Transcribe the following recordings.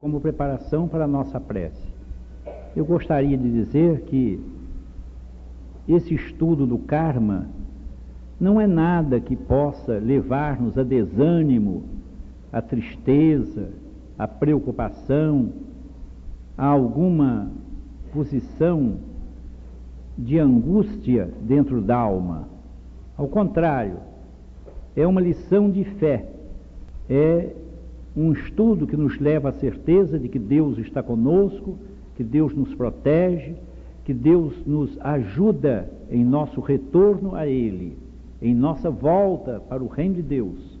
como preparação para a nossa prece. Eu gostaria de dizer que esse estudo do karma não é nada que possa levar-nos a desânimo, a tristeza, a preocupação, a alguma posição de angústia dentro da alma. Ao contrário, é uma lição de fé, é um estudo que nos leva à certeza de que Deus está conosco, que Deus nos protege, que Deus nos ajuda em nosso retorno a Ele, em nossa volta para o Reino de Deus,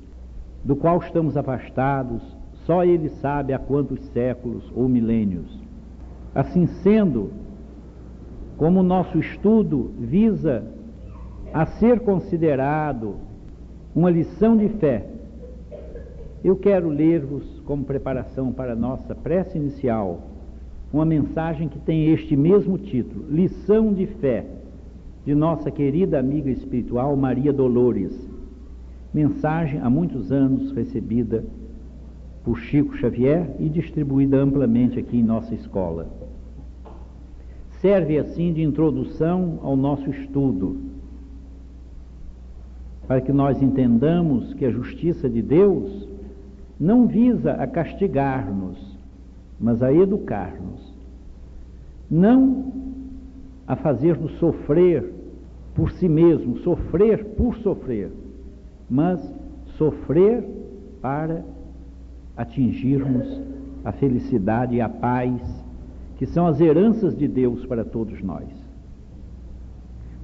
do qual estamos afastados, só Ele sabe há quantos séculos ou milênios. Assim sendo, como nosso estudo visa a ser considerado uma lição de fé, eu quero ler-vos, como preparação para a nossa prece inicial, uma mensagem que tem este mesmo título: Lição de Fé, de nossa querida amiga espiritual Maria Dolores. Mensagem há muitos anos recebida por Chico Xavier e distribuída amplamente aqui em nossa escola. Serve assim de introdução ao nosso estudo, para que nós entendamos que a justiça de Deus não visa a castigar-nos, mas a educar-nos. Não a fazer-nos sofrer por si mesmo, sofrer por sofrer, mas sofrer para atingirmos a felicidade e a paz, que são as heranças de Deus para todos nós.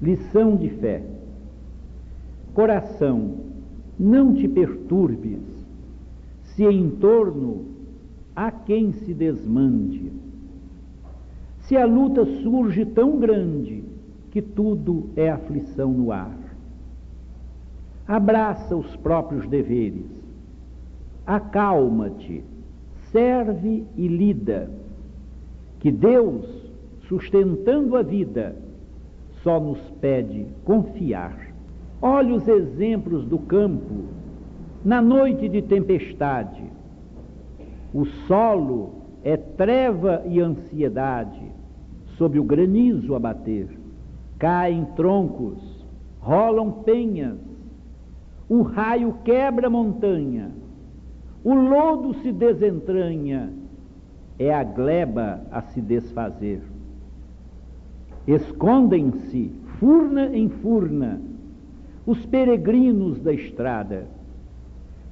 Lição de fé. Coração, não te perturbes se em torno há quem se desmande. Se a luta surge tão grande que tudo é aflição no ar. Abraça os próprios deveres. Acalma-te, serve e lida. Que Deus, sustentando a vida, só nos pede confiar. Olhe os exemplos do campo na noite de tempestade, o solo é treva e ansiedade, sob o granizo a bater. Caem troncos, rolam penhas, o raio quebra montanha, o lodo se desentranha, é a gleba a se desfazer. Escondem-se, furna em furna, os peregrinos da estrada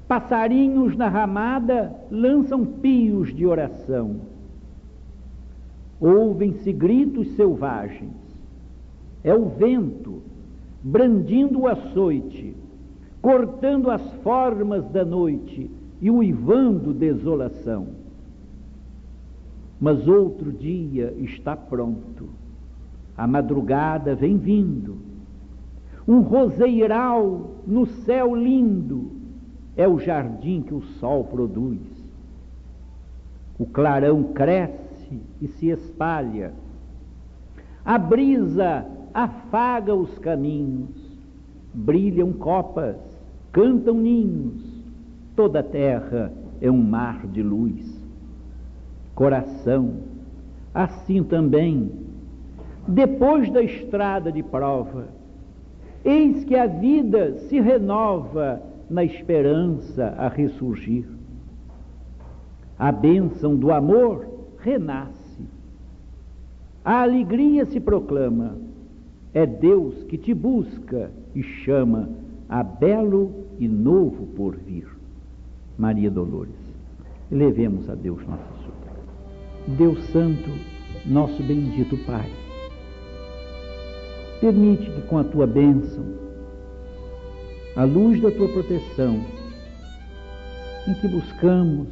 Passarinhos na ramada lançam pios de oração. Ouvem-se gritos selvagens. É o vento brandindo o açoite, cortando as formas da noite e uivando desolação. Mas outro dia está pronto. A madrugada vem vindo. Um roseiral no céu lindo é o jardim que o sol produz. O clarão cresce e se espalha. A brisa afaga os caminhos. Brilham copas, cantam ninhos. Toda a terra é um mar de luz. Coração, assim também, depois da estrada de prova, eis que a vida se renova na esperança a ressurgir. A bênção do amor renasce. A alegria se proclama. É Deus que te busca e chama a belo e novo porvir. Maria Dolores. Levemos a Deus nossa súplica. Deus Santo, nosso bendito Pai, permite que com a tua bênção a luz da tua proteção, em que buscamos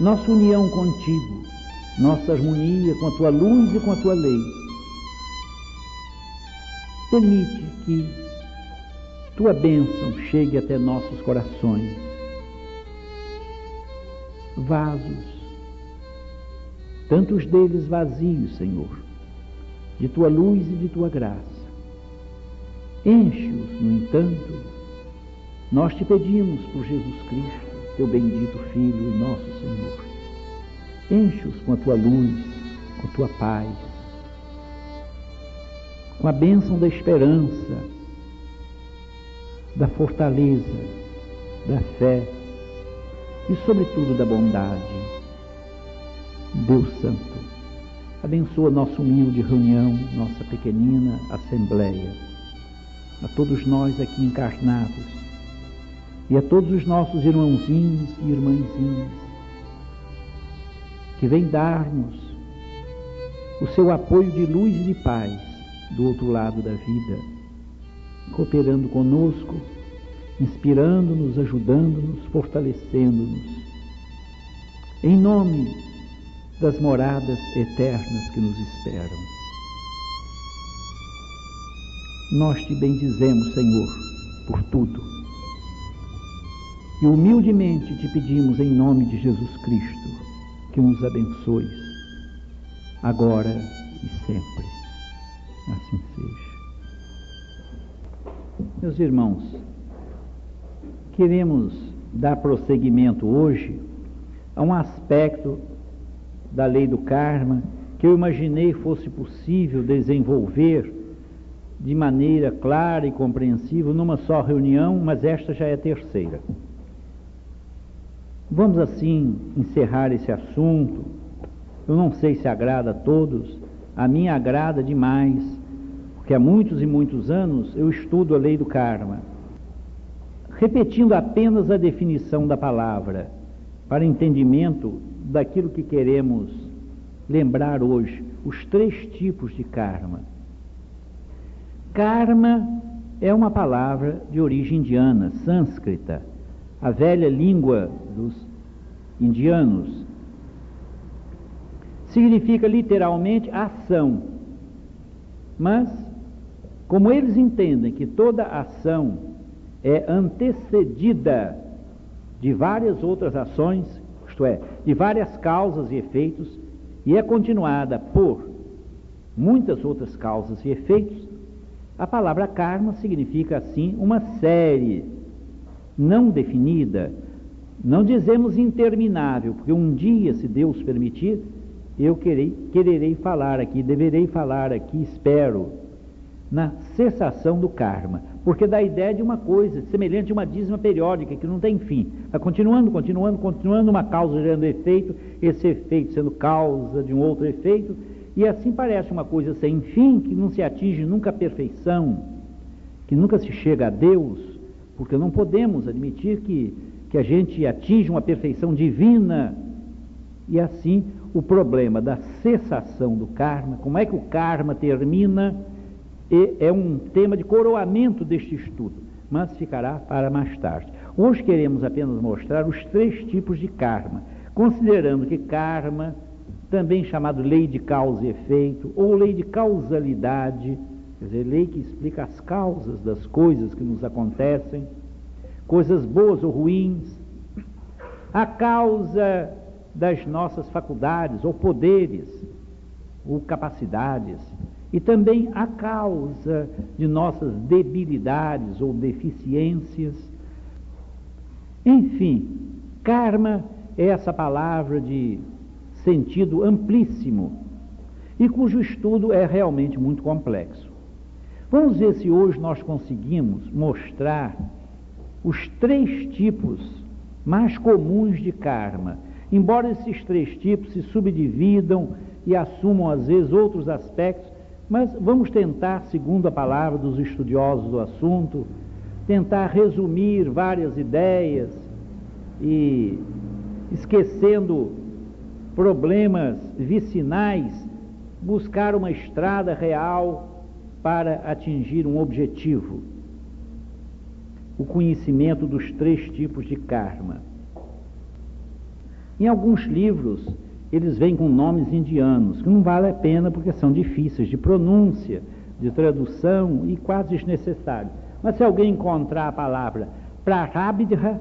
nossa união contigo, nossa harmonia com a tua luz e com a tua lei. Permite que tua bênção chegue até nossos corações, vasos, tantos deles vazios, Senhor, de tua luz e de tua graça Enche-os, no entanto, nós te pedimos por Jesus Cristo, teu bendito Filho e nosso Senhor. Enche-os com a tua luz, com a tua paz, com a bênção da esperança, da fortaleza, da fé e, sobretudo, da bondade. Deus Santo, abençoa nossa humilde reunião, nossa pequenina assembleia, a todos nós aqui encarnados e a todos os nossos irmãozinhos e irmãzinhas que vêm dar-nos o seu apoio de luz e de paz do outro lado da vida, cooperando conosco, inspirando-nos, ajudando-nos, fortalecendo-nos. Em nome das moradas eternas que nos esperam. Nós te bendizemos, Senhor, por tudo. E humildemente te pedimos em nome de Jesus Cristo que nos abençoes, agora e sempre. Assim seja. Meus irmãos, queremos dar prosseguimento hoje a um aspecto da lei do karma que eu imaginei fosse possível desenvolver de maneira clara e compreensível numa só reunião, mas esta já é a terceira. Vamos assim encerrar esse assunto. Eu não sei se agrada a todos, a mim agrada demais, porque há muitos e muitos anos eu estudo a lei do karma. Repetindo apenas a definição da palavra, para entendimento daquilo que queremos lembrar hoje, os três tipos de karma. Karma é uma palavra de origem indiana, sânscrita, a velha língua dos indianos. Significa literalmente ação. Mas, como eles entendem que toda ação é antecedida de várias outras ações, isto é, de várias causas e efeitos, e é continuada por muitas outras causas e efeitos, a palavra karma significa assim uma série não definida, não dizemos interminável, porque um dia, se Deus permitir, eu querei, quererei falar aqui, deverei falar aqui, espero, na cessação do karma, porque dá a ideia de uma coisa semelhante a uma dízima periódica que não tem fim. Está continuando, continuando, continuando, uma causa gerando efeito, esse efeito sendo causa de um outro efeito, e assim parece uma coisa sem fim, que não se atinge nunca a perfeição, que nunca se chega a Deus, porque não podemos admitir que, que a gente atinja uma perfeição divina. E assim, o problema da cessação do karma, como é que o karma termina? é um tema de coroamento deste estudo, mas ficará para mais tarde. Hoje queremos apenas mostrar os três tipos de karma, considerando que karma, também chamado lei de causa e efeito, ou lei de causalidade, quer dizer, lei que explica as causas das coisas que nos acontecem, coisas boas ou ruins, a causa das nossas faculdades ou poderes ou capacidades, e também a causa de nossas debilidades ou deficiências. Enfim, karma é essa palavra de sentido amplíssimo e cujo estudo é realmente muito complexo. Vamos ver se hoje nós conseguimos mostrar os três tipos mais comuns de karma. Embora esses três tipos se subdividam e assumam às vezes outros aspectos, mas vamos tentar, segundo a palavra dos estudiosos do assunto, tentar resumir várias ideias e esquecendo problemas vicinais, buscar uma estrada real para atingir um objetivo. O conhecimento dos três tipos de karma. Em alguns livros, eles vêm com nomes indianos, que não vale a pena porque são difíceis de pronúncia, de tradução e quase desnecessários. Mas se alguém encontrar a palavra Prarabdha,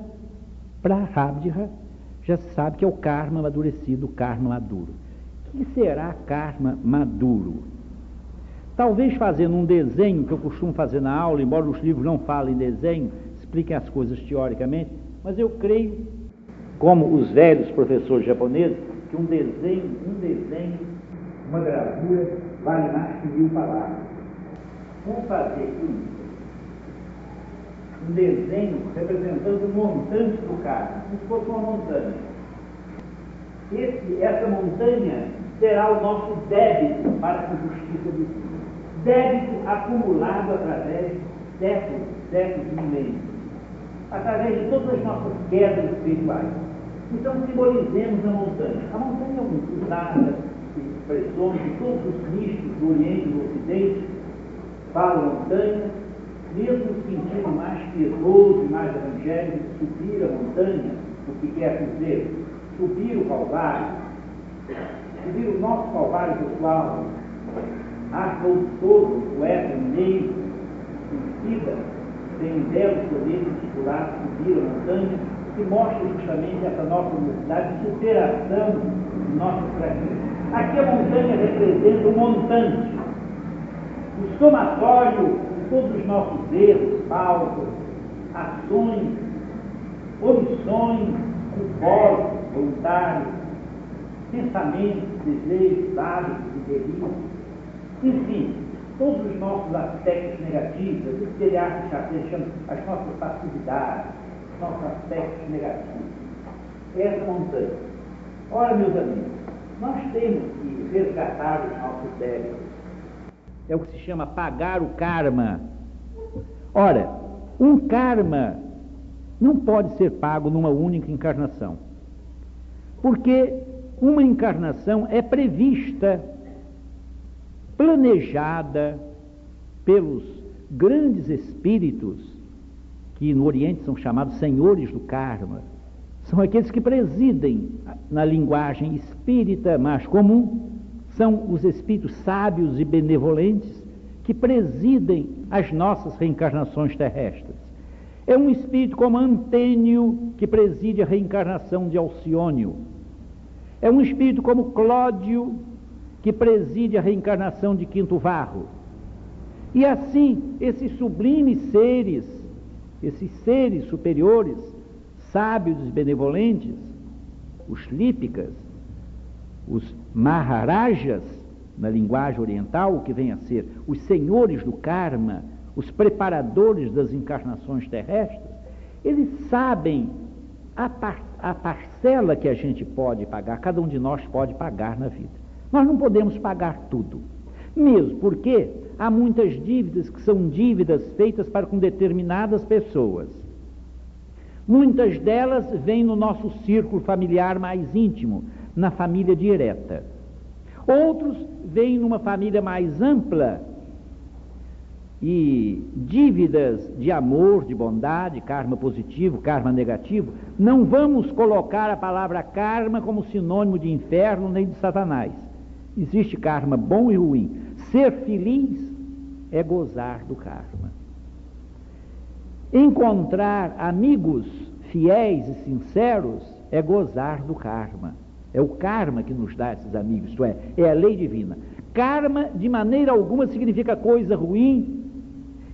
Prarabdha, já se sabe que é o karma amadurecido, o karma maduro. O que será karma maduro? Talvez fazendo um desenho que eu costumo fazer na aula, embora os livros não falem desenho, expliquem as coisas teoricamente, mas eu creio como os velhos professores japoneses, que um desenho, um desenho, uma gravura, vale mais que mil palavras. Vamos fazer aqui um desenho representando o montante do carro, como se fosse uma montanha. Esse, essa montanha será o nosso débito para a justiça de Deus. Débito acumulado através de séculos, séculos e milênios. Através de todas as nossas quedas espirituais. Então simbolizemos a montanha. A montanha é usada, expressões de todos os cristos do Oriente e do Ocidente, falam montanha, mesmo sentindo mais piedoso e mais evangélico, subir a montanha, o que quer dizer subir o Calvário, subir o nosso Calvário pessoal, Arthur todo, o poeta mineiro, suicida, tem um belo poder titulado Subir a Montanha, que mostra justamente essa nossa necessidade de superação de nossas fraquezas. Aqui a montanha representa o montante, o somatório todos os nossos erros, faltas, ações, omissões, culposos, voluntários, pensamentos, desejos, hábitos e delírios, enfim, todos os nossos aspectos negativos, o que ele acha deixando as nossas passividades, nossos aspectos negativos. Essa montanha. Ora, meus amigos, nós temos que resgatar os nossos débitos é o que se chama pagar o karma. Ora, um karma não pode ser pago numa única encarnação. Porque uma encarnação é prevista, planejada pelos grandes espíritos, que no Oriente são chamados senhores do karma. São aqueles que presidem na linguagem espírita mais comum são os espíritos sábios e benevolentes que presidem as nossas reencarnações terrestres. É um espírito como Antênio que preside a reencarnação de Alciônio. É um espírito como Clódio que preside a reencarnação de Quinto Varro. E assim, esses sublimes seres, esses seres superiores, sábios e benevolentes, os lípicas, os Maharajas, na linguagem oriental, o que vem a ser os senhores do karma, os preparadores das encarnações terrestres, eles sabem a, par a parcela que a gente pode pagar, cada um de nós pode pagar na vida. Nós não podemos pagar tudo, mesmo porque há muitas dívidas que são dívidas feitas para com determinadas pessoas. Muitas delas vêm no nosso círculo familiar mais íntimo, na família direta. Outros vêm numa família mais ampla e dívidas de amor, de bondade, karma positivo, karma negativo. Não vamos colocar a palavra karma como sinônimo de inferno nem de Satanás. Existe karma bom e ruim. Ser feliz é gozar do karma. Encontrar amigos fiéis e sinceros é gozar do karma. É o karma que nos dá esses amigos, isto é, é a lei divina. Karma, de maneira alguma, significa coisa ruim.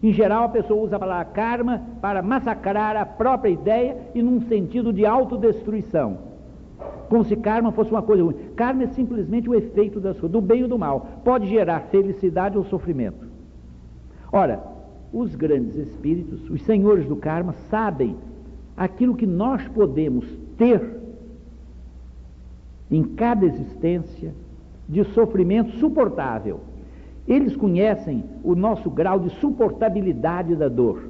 Em geral, a pessoa usa a palavra karma para massacrar a própria ideia e num sentido de autodestruição. Como se karma fosse uma coisa ruim. Karma é simplesmente o efeito das coisas, do bem ou do mal. Pode gerar felicidade ou sofrimento. Ora, os grandes espíritos, os senhores do karma, sabem aquilo que nós podemos ter em cada existência de sofrimento suportável. Eles conhecem o nosso grau de suportabilidade da dor.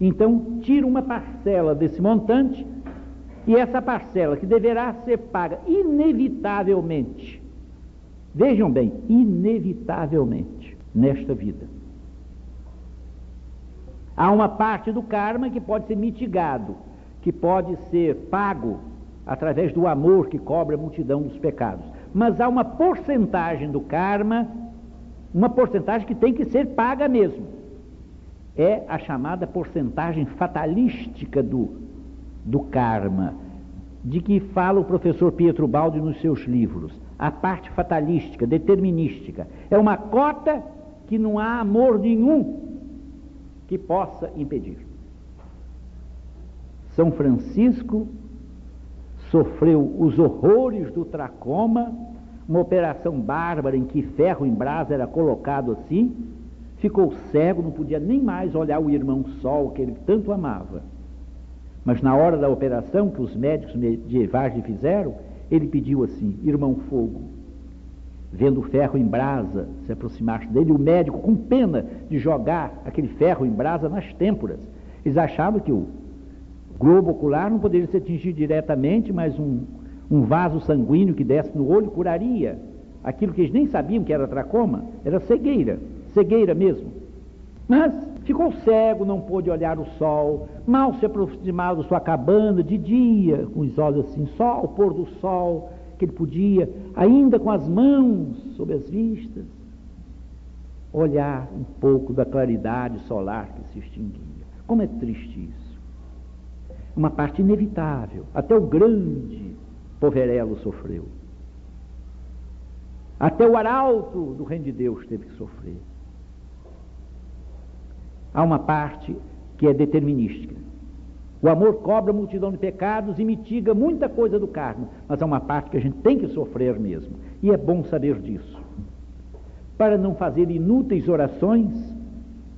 Então, tira uma parcela desse montante e essa parcela que deverá ser paga inevitavelmente. Vejam bem, inevitavelmente nesta vida. Há uma parte do karma que pode ser mitigado, que pode ser pago através do amor que cobre a multidão dos pecados. Mas há uma porcentagem do karma, uma porcentagem que tem que ser paga mesmo. É a chamada porcentagem fatalística do, do karma, de que fala o professor Pietro Baldi nos seus livros. A parte fatalística, determinística. É uma cota que não há amor nenhum que possa impedir. São Francisco sofreu os horrores do tracoma, uma operação bárbara em que ferro em brasa era colocado assim, ficou cego, não podia nem mais olhar o irmão Sol que ele tanto amava. Mas na hora da operação que os médicos medievais lhe fizeram, ele pediu assim: Irmão Fogo, vendo o ferro em brasa se aproximar dele, o médico, com pena de jogar aquele ferro em brasa nas têmporas, eles achavam que o globo ocular não poderia se atingir diretamente, mas um, um vaso sanguíneo que desce no olho curaria aquilo que eles nem sabiam que era tracoma, era cegueira, cegueira mesmo. Mas ficou cego, não pôde olhar o sol, mal se aproximava da sua cabana de dia, com os olhos assim, só ao pôr do sol, que ele podia, ainda com as mãos sob as vistas, olhar um pouco da claridade solar que se extinguia. Como é triste isso. Uma parte inevitável. Até o grande Poverello sofreu. Até o arauto do reino de Deus teve que sofrer. Há uma parte que é determinística. O amor cobra a multidão de pecados e mitiga muita coisa do carne, mas há uma parte que a gente tem que sofrer mesmo. E é bom saber disso. Para não fazer inúteis orações,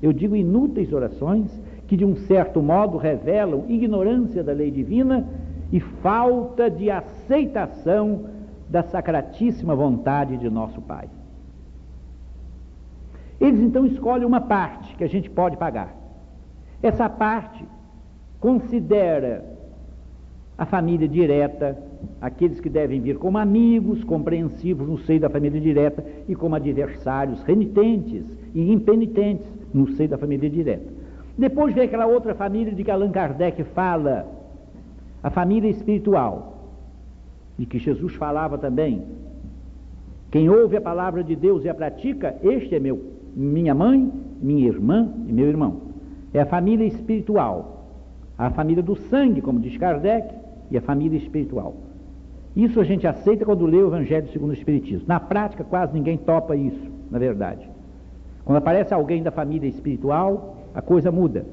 eu digo inúteis orações, que de um certo modo revelam ignorância da lei divina e falta de aceitação da sacratíssima vontade de nosso Pai. Eles então escolhem uma parte que a gente pode pagar. Essa parte considera a família direta, aqueles que devem vir como amigos, compreensivos no seio da família direta e como adversários renitentes e impenitentes no seio da família direta. Depois vem aquela outra família de que Allan Kardec fala, a família espiritual, de que Jesus falava também. Quem ouve a palavra de Deus e a pratica, este é meu minha mãe, minha irmã e meu irmão. É a família espiritual. A família do sangue, como diz Kardec, e a família espiritual. Isso a gente aceita quando lê o Evangelho segundo o Espiritismo. Na prática, quase ninguém topa isso, na verdade. Quando aparece alguém da família espiritual, a coisa muda.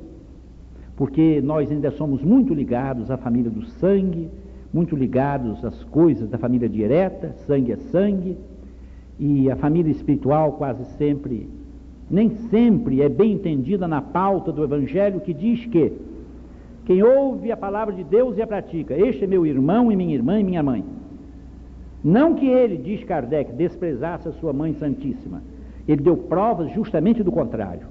Porque nós ainda somos muito ligados à família do sangue, muito ligados às coisas da família direta, sangue é sangue, e a família espiritual quase sempre nem sempre é bem entendida na pauta do Evangelho que diz que quem ouve a palavra de Deus e a pratica, este é meu irmão e minha irmã e minha mãe. Não que ele, diz Kardec, desprezasse a sua mãe santíssima. Ele deu provas justamente do contrário.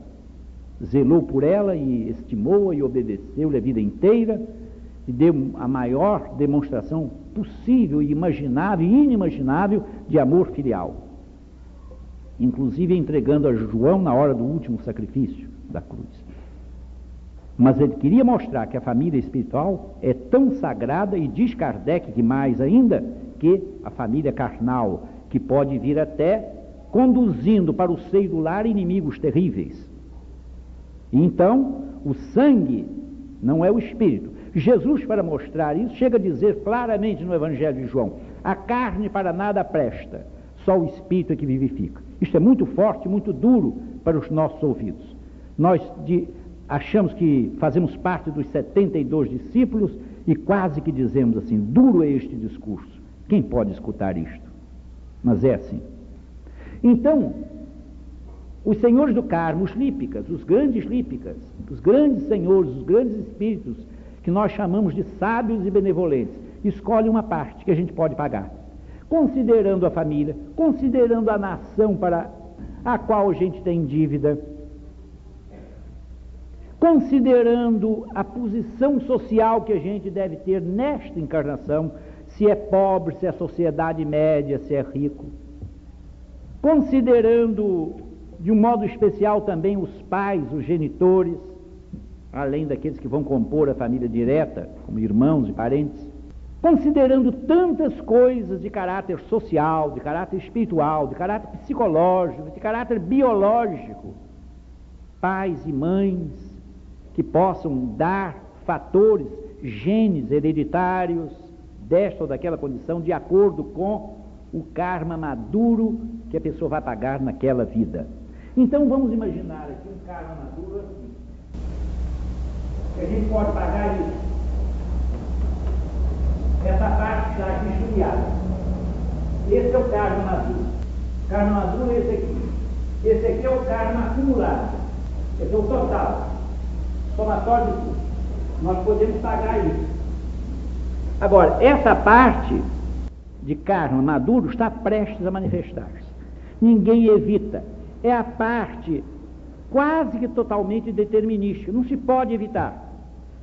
Zelou por ela e estimou e obedeceu-lhe a vida inteira e deu a maior demonstração possível, imaginável e inimaginável de amor filial inclusive entregando a João na hora do último sacrifício da cruz. Mas ele queria mostrar que a família espiritual é tão sagrada, e diz Kardec que mais ainda, que a família carnal, que pode vir até conduzindo para o seio do lar inimigos terríveis. Então, o sangue não é o espírito. Jesus, para mostrar isso, chega a dizer claramente no Evangelho de João: a carne para nada presta, só o espírito é que vivifica. Isto é muito forte, muito duro para os nossos ouvidos. Nós de, achamos que fazemos parte dos 72 discípulos e quase que dizemos assim: duro é este discurso. Quem pode escutar isto? Mas é assim. Então, os senhores do Carmo, os lípicas, os grandes lípicas, os grandes senhores, os grandes espíritos, que nós chamamos de sábios e benevolentes, escolhem uma parte que a gente pode pagar. Considerando a família, considerando a nação para a qual a gente tem dívida, considerando a posição social que a gente deve ter nesta encarnação, se é pobre, se é sociedade média, se é rico, considerando de um modo especial também os pais, os genitores, além daqueles que vão compor a família direta, como irmãos e parentes, considerando tantas coisas de caráter social, de caráter espiritual, de caráter psicológico, de caráter biológico, pais e mães que possam dar fatores, genes hereditários desta ou daquela condição, de acordo com o karma maduro que a pessoa vai pagar naquela vida. Então vamos imaginar aqui um karma maduro assim. Que a gente pode pagar isso essa parte criada. Esse é o karma maduro. Karma maduro é esse aqui. Esse aqui é o karma acumulado. Esse é o total. Somatório de tudo. Nós podemos pagar isso. Agora, essa parte de karma maduro está prestes a manifestar-se. Ninguém evita. É a parte quase que totalmente determinística. Não se pode evitar.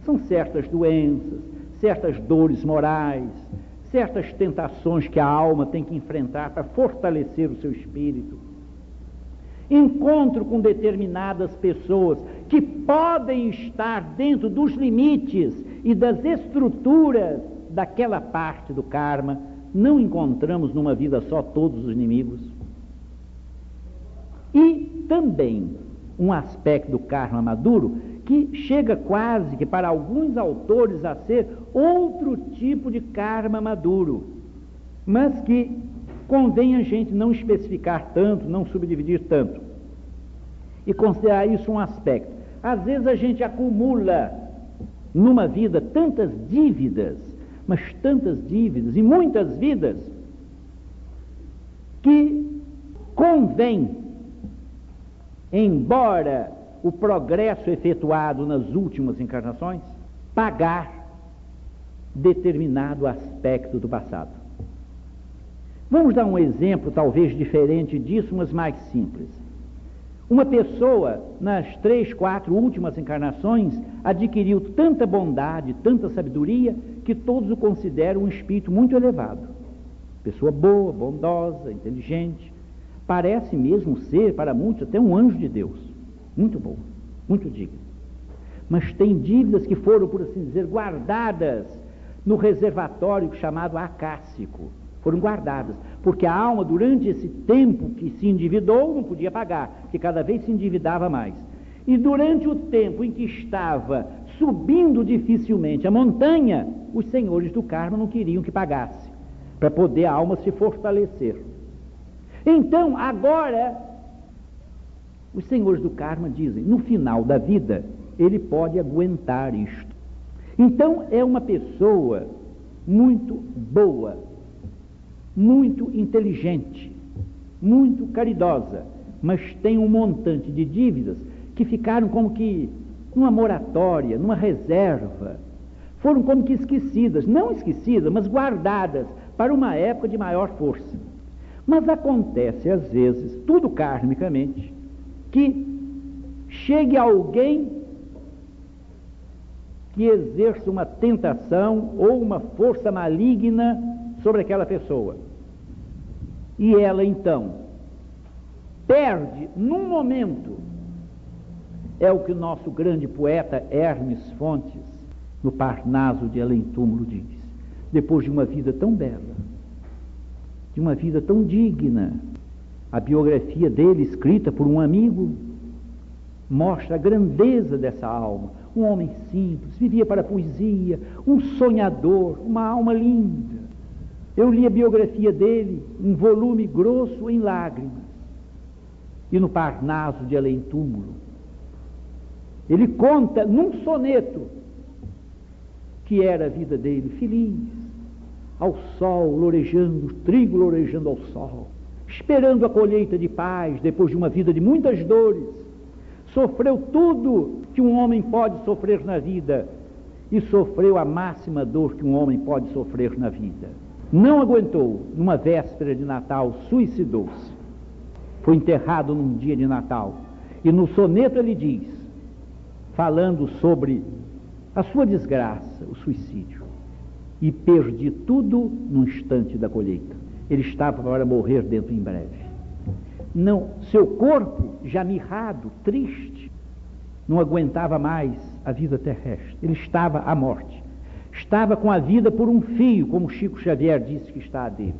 São certas doenças, certas dores morais, certas tentações que a alma tem que enfrentar para fortalecer o seu espírito. Encontro com determinadas pessoas que podem estar dentro dos limites e das estruturas daquela parte do karma. Não encontramos numa vida só todos os inimigos. E também um aspecto do karma maduro que chega quase que para alguns autores a ser outro tipo de karma maduro, mas que convém a gente não especificar tanto, não subdividir tanto e considerar isso um aspecto. Às vezes a gente acumula numa vida tantas dívidas, mas tantas dívidas e muitas vidas que convém, embora o progresso efetuado nas últimas encarnações, pagar determinado aspecto do passado. Vamos dar um exemplo, talvez diferente disso, mas mais simples. Uma pessoa, nas três, quatro últimas encarnações, adquiriu tanta bondade, tanta sabedoria, que todos o consideram um espírito muito elevado. Pessoa boa, bondosa, inteligente. Parece mesmo ser, para muitos, até um anjo de Deus muito boa, muito digna. Mas tem dívidas que foram, por assim dizer, guardadas no reservatório chamado acássico. Foram guardadas, porque a alma, durante esse tempo que se endividou, não podia pagar, porque cada vez se endividava mais. E durante o tempo em que estava subindo dificilmente a montanha, os senhores do karma não queriam que pagasse, para poder a alma se fortalecer. Então, agora os senhores do karma dizem, no final da vida, ele pode aguentar isto. Então, é uma pessoa muito boa, muito inteligente, muito caridosa, mas tem um montante de dívidas que ficaram como que numa moratória, numa reserva. Foram como que esquecidas, não esquecidas, mas guardadas para uma época de maior força. Mas acontece às vezes, tudo karmicamente, que chegue alguém que exerça uma tentação ou uma força maligna sobre aquela pessoa. E ela então perde num momento. É o que o nosso grande poeta Hermes Fontes, no Parnaso de Além Túmulo, diz. Depois de uma vida tão bela, de uma vida tão digna, a biografia dele, escrita por um amigo, mostra a grandeza dessa alma. Um homem simples, vivia para a poesia, um sonhador, uma alma linda. Eu li a biografia dele, um volume grosso em lágrimas. E no Parnaso de Além Túmulo, ele conta num soneto que era a vida dele feliz, ao sol lorejando, trigo lorejando ao sol esperando a colheita de paz depois de uma vida de muitas dores. Sofreu tudo que um homem pode sofrer na vida e sofreu a máxima dor que um homem pode sofrer na vida. Não aguentou, numa véspera de Natal, suicidou-se. Foi enterrado num dia de Natal. E no soneto ele diz, falando sobre a sua desgraça, o suicídio: E perdi tudo no instante da colheita ele estava para morrer dentro em breve. Não, seu corpo, já mirrado, triste, não aguentava mais a vida terrestre. Ele estava à morte. Estava com a vida por um fio, como Chico Xavier disse que está a dele.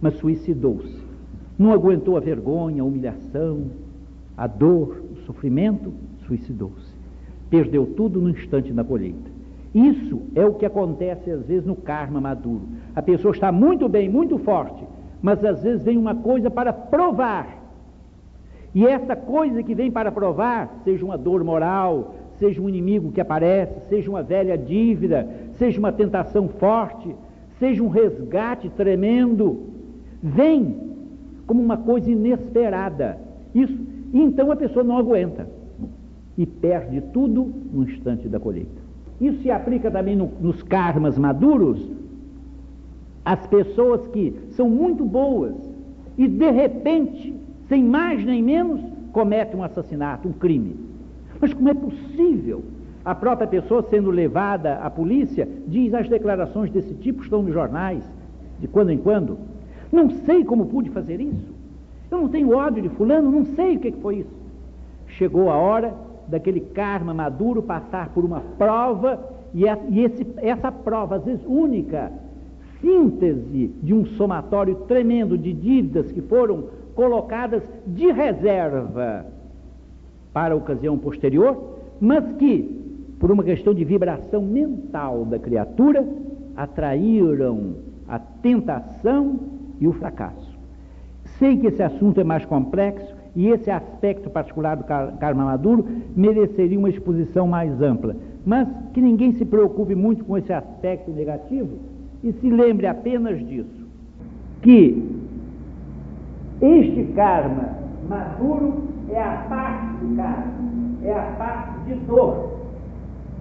Mas suicidou-se. Não aguentou a vergonha, a humilhação, a dor, o sofrimento, suicidou-se. Perdeu tudo no instante da colheita. Isso é o que acontece às vezes no karma maduro. A pessoa está muito bem, muito forte, mas às vezes vem uma coisa para provar. E essa coisa que vem para provar, seja uma dor moral, seja um inimigo que aparece, seja uma velha dívida, seja uma tentação forte, seja um resgate tremendo, vem como uma coisa inesperada. Isso, e então a pessoa não aguenta e perde tudo no instante da colheita. Isso se aplica também no, nos karmas maduros, as pessoas que são muito boas e de repente, sem mais nem menos, cometem um assassinato, um crime. Mas como é possível? A própria pessoa sendo levada à polícia diz as declarações desse tipo estão nos jornais, de quando em quando. Não sei como pude fazer isso. Eu não tenho ódio de fulano, não sei o que foi isso. Chegou a hora daquele karma maduro passar por uma prova, e, esse, essa prova, às vezes única, síntese de um somatório tremendo de dívidas que foram colocadas de reserva para a ocasião posterior, mas que, por uma questão de vibração mental da criatura, atraíram a tentação e o fracasso. Sei que esse assunto é mais complexo e esse aspecto particular do karma maduro mereceria uma exposição mais ampla, mas que ninguém se preocupe muito com esse aspecto negativo e se lembre apenas disso, que este karma maduro é a parte do karma, é a parte de dor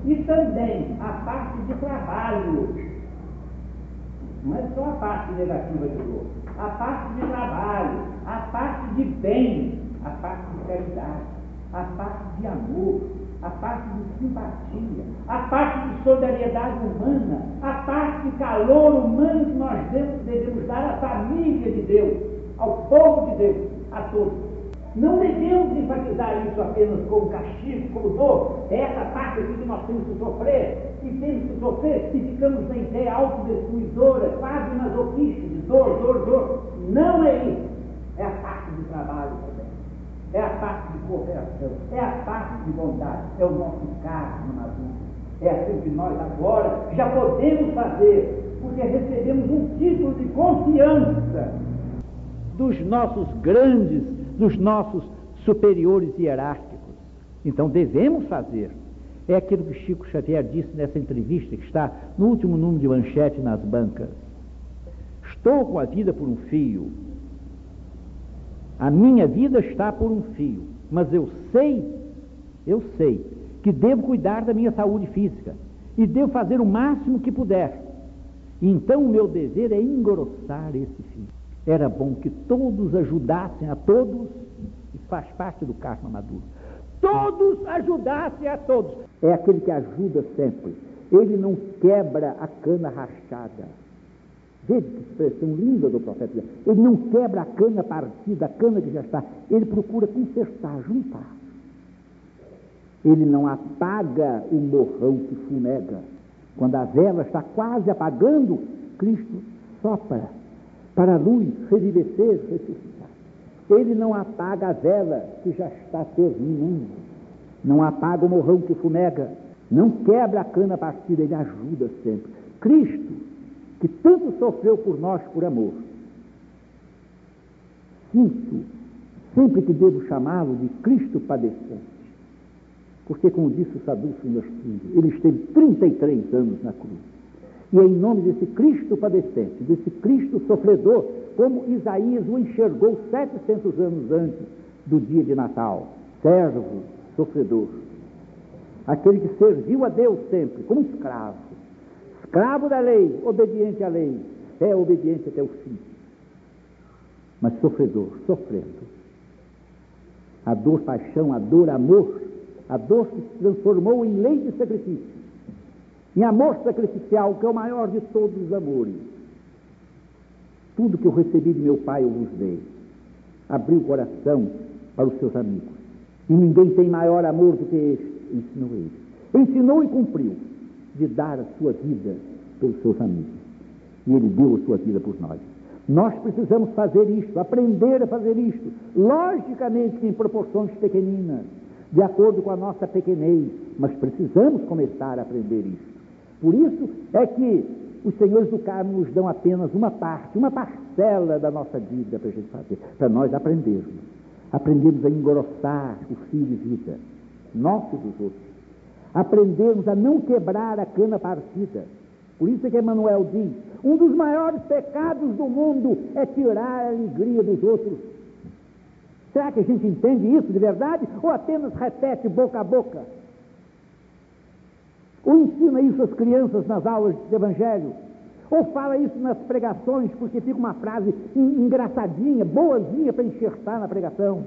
e também a parte de trabalho. Não é só a parte negativa de dor, a parte de trabalho, a parte de bem, a parte de caridade, a parte de amor, a parte de simpatia, a parte de solidariedade humana, a parte de calor humano que nós devemos dar à família de Deus, ao povo de Deus, a todos. Não devemos enfatizar isso apenas como castigo, como dor. É essa parte aqui que nós temos que sofrer, e temos que sofrer, e ficamos na ideia autodestruidora, quase masoquista, de dor, dor, dor. Não é isso. É a parte de trabalho também. É a parte de cooperação. É a parte de bondade. É o nosso karma maduro. É aquilo que nós agora já podemos fazer, porque recebemos um título de confiança dos nossos grandes, dos nossos superiores hierárquicos. Então devemos fazer. É aquilo que Chico Xavier disse nessa entrevista que está no último número de manchete nas bancas. Estou com a vida por um fio. A minha vida está por um fio, mas eu sei, eu sei que devo cuidar da minha saúde física e devo fazer o máximo que puder. Então o meu dever é engrossar esse fio. Era bom que todos ajudassem a todos, e faz parte do karma maduro. Todos ajudassem a todos. É aquele que ajuda sempre. Ele não quebra a cana rachada. Veja que expressão linda do profeta. Ele não quebra a cana partida, a cana que já está. Ele procura consertar, juntar. Ele não apaga o morrão que fumega. Quando a vela está quase apagando, Cristo sopra para a luz revivecer, ressuscitar. Ele não apaga a vela que já está terminando. Não apaga o morrão que fumega. Não quebra a cana partida, ele ajuda sempre. Cristo que tanto sofreu por nós por amor. Sinto, sempre que devo chamá-lo de Cristo padecente, porque, como disse o Sadhu Sundarshini, ele esteve 33 anos na cruz. E é em nome desse Cristo padecente, desse Cristo sofredor, como Isaías o enxergou 700 anos antes do dia de Natal, servo, sofredor, aquele que serviu a Deus sempre, como escravo, escravo da lei, obediente à lei, é obediente até o fim, mas sofredor, sofrendo. A dor, paixão, a dor, amor, a dor que se transformou em lei de sacrifício, em amor sacrificial, que é o maior de todos os amores. Tudo que eu recebi de meu Pai eu vos dei. Abriu o coração para os seus amigos. E ninguém tem maior amor do que este, ensinou ele. Ensinou e cumpriu de dar a sua vida pelos seus amigos. E ele deu a sua vida por nós. Nós precisamos fazer isto, aprender a fazer isto, logicamente que em proporções pequeninas, de acordo com a nossa pequenez, mas precisamos começar a aprender isto. Por isso é que os senhores do carmo nos dão apenas uma parte, uma parcela da nossa dívida para a gente fazer, para nós aprendermos. Aprendermos a engrossar o fio de vida, nosso dos outros aprendermos a não quebrar a cana partida. Por isso é que Emmanuel diz: Um dos maiores pecados do mundo é tirar a alegria dos outros. Será que a gente entende isso de verdade ou apenas repete boca a boca? Ou ensina isso às crianças nas aulas de evangelho? Ou fala isso nas pregações porque fica uma frase engraçadinha, boazinha para enxertar na pregação?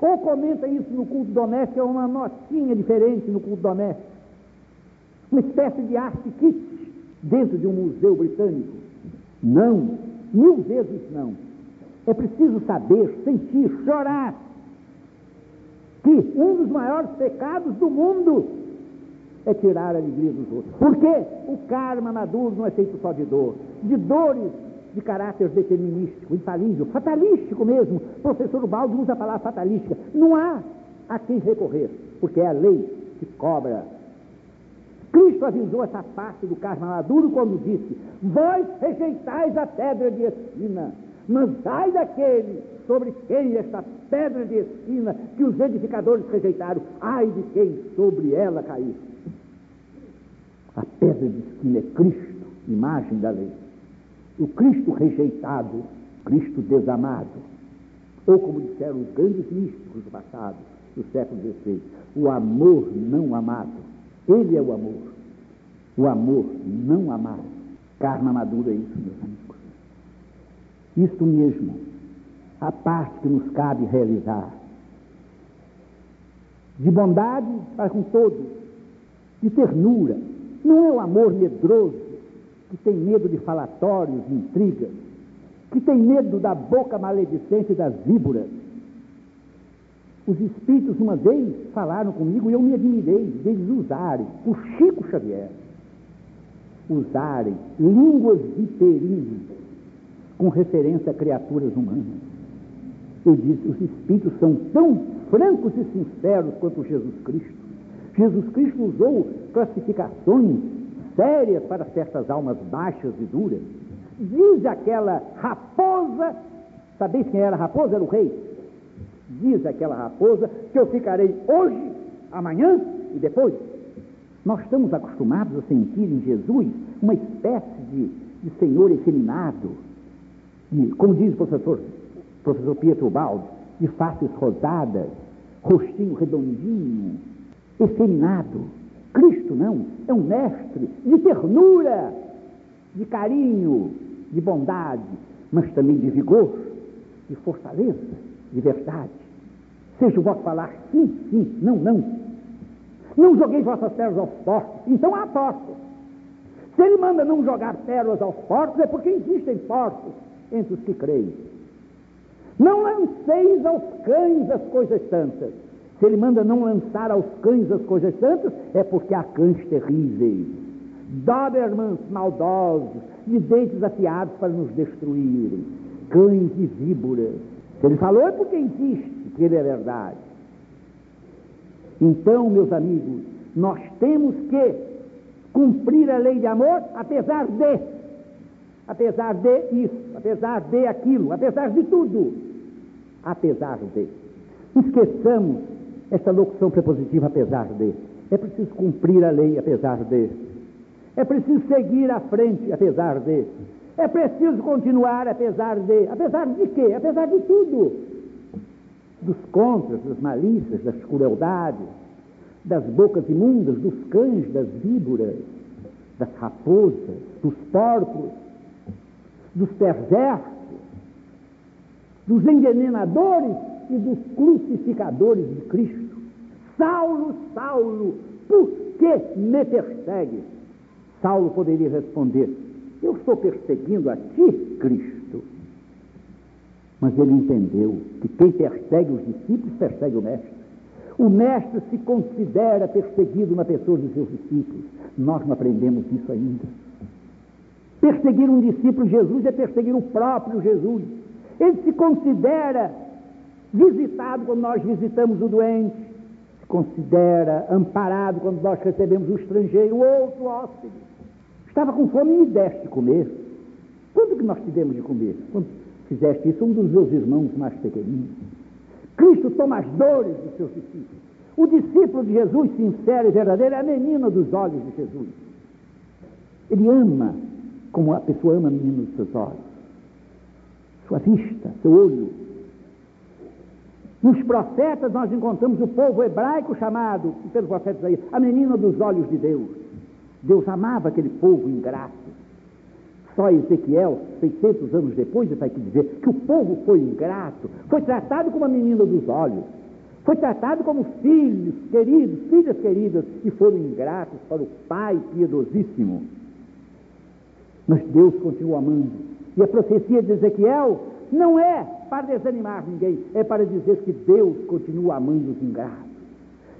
Ou comenta isso no culto doméstico, é uma notinha diferente no culto doméstico? Uma espécie de arte kit dentro de um museu britânico? Não, mil vezes não. É preciso saber, sentir, chorar que um dos maiores pecados do mundo é tirar a alegria dos outros. Por quê? O karma maduro não é feito só de dor, de dores de caráter determinístico, infalível, fatalístico mesmo. O professor Baldo usa a palavra fatalística. Não há a quem recorrer, porque é a lei que cobra. Cristo avisou essa parte do karma maduro quando disse: Vós rejeitais a pedra de espina mas ai daquele sobre quem esta pedra de esquina que os edificadores rejeitaram, ai de quem sobre ela cair. A pedra de esquina é Cristo, imagem da lei. O Cristo rejeitado, Cristo desamado. Ou como disseram os grandes místicos do passado, do século XVI, o amor não amado. Ele é o amor. O amor não amado. Karma madura é isso, meus amigos. Isto mesmo, a parte que nos cabe realizar. De bondade para com todos, de ternura. Não é o amor medroso, que tem medo de falatórios, intrigas, que tem medo da boca maledicente das víboras. Os espíritos uma vez falaram comigo e eu me admirei deles usarem, o Chico Xavier, usarem línguas viterinas com referência a criaturas humanas. Eu disse, os espíritos são tão francos e sinceros quanto Jesus Cristo. Jesus Cristo usou classificações sérias para certas almas baixas e duras. Diz aquela raposa, sabeis quem era a raposa? Era o rei. Diz aquela raposa que eu ficarei hoje, amanhã e depois. Nós estamos acostumados a sentir em Jesus uma espécie de, de senhor efeminado, e, como diz o professor, professor Pietro Baldi, de faces rosadas, rostinho redondinho, efeminado. Cristo não, é um mestre de ternura, de carinho, de bondade, mas também de vigor, de fortaleza, de verdade. Seja o vosso falar sim, sim, não, não. Não joguei vossas pérolas aos porcos, então há porcos. Se ele manda não jogar pérolas aos porcos, é porque existem porcos entre os que creem. Não lanceis aos cães as coisas santas. Se ele manda não lançar aos cães as coisas santas, é porque há cães terríveis, Dobermans maldosos, e dentes afiados para nos destruírem, cães e víboras. Se ele falou é porque existe, que ele é verdade. Então, meus amigos, nós temos que cumprir a lei de amor, apesar de apesar de isso, apesar de aquilo, apesar de tudo, apesar de. Esqueçamos essa locução prepositiva, apesar de. É preciso cumprir a lei, apesar de. É preciso seguir à frente, apesar de. É preciso continuar, apesar de. Apesar de quê? Apesar de tudo. Dos contras, das malícias, das crueldades, das bocas imundas, dos cães, das víboras, das raposas, dos porcos, dos perversos, dos envenenadores dos crucificadores de Cristo. Saulo, Saulo, por que me persegues? Saulo poderia responder: Eu estou perseguindo a ti, Cristo. Mas ele entendeu que quem persegue os discípulos persegue o Mestre. O Mestre se considera perseguido na pessoa de seus discípulos. Nós não aprendemos isso ainda. Perseguir um discípulo de Jesus é perseguir o próprio Jesus. Ele se considera visitado quando nós visitamos o doente, se considera amparado quando nós recebemos o estrangeiro, o outro hóspede. Estava com fome e me deste comer. Quando que nós tivemos de comer? Quando fizeste isso, um dos meus irmãos mais pequeninos. Cristo toma as dores dos seus discípulos. O discípulo de Jesus, sincero e verdadeiro, é a menina dos olhos de Jesus. Ele ama como a pessoa ama a menina dos seus olhos, sua vista, seu olho. Nos profetas nós encontramos o povo hebraico chamado, pelos profetas aí, a menina dos olhos de Deus. Deus amava aquele povo ingrato. Só Ezequiel, 600 anos depois, vai dizer que o povo foi ingrato, foi tratado como a menina dos olhos, foi tratado como filhos queridos, filhas queridas, e foram ingratos para o Pai piedosíssimo. Mas Deus continua amando. E a profecia de Ezequiel não é para desanimar ninguém, é para dizer que Deus continua amando os ingratos,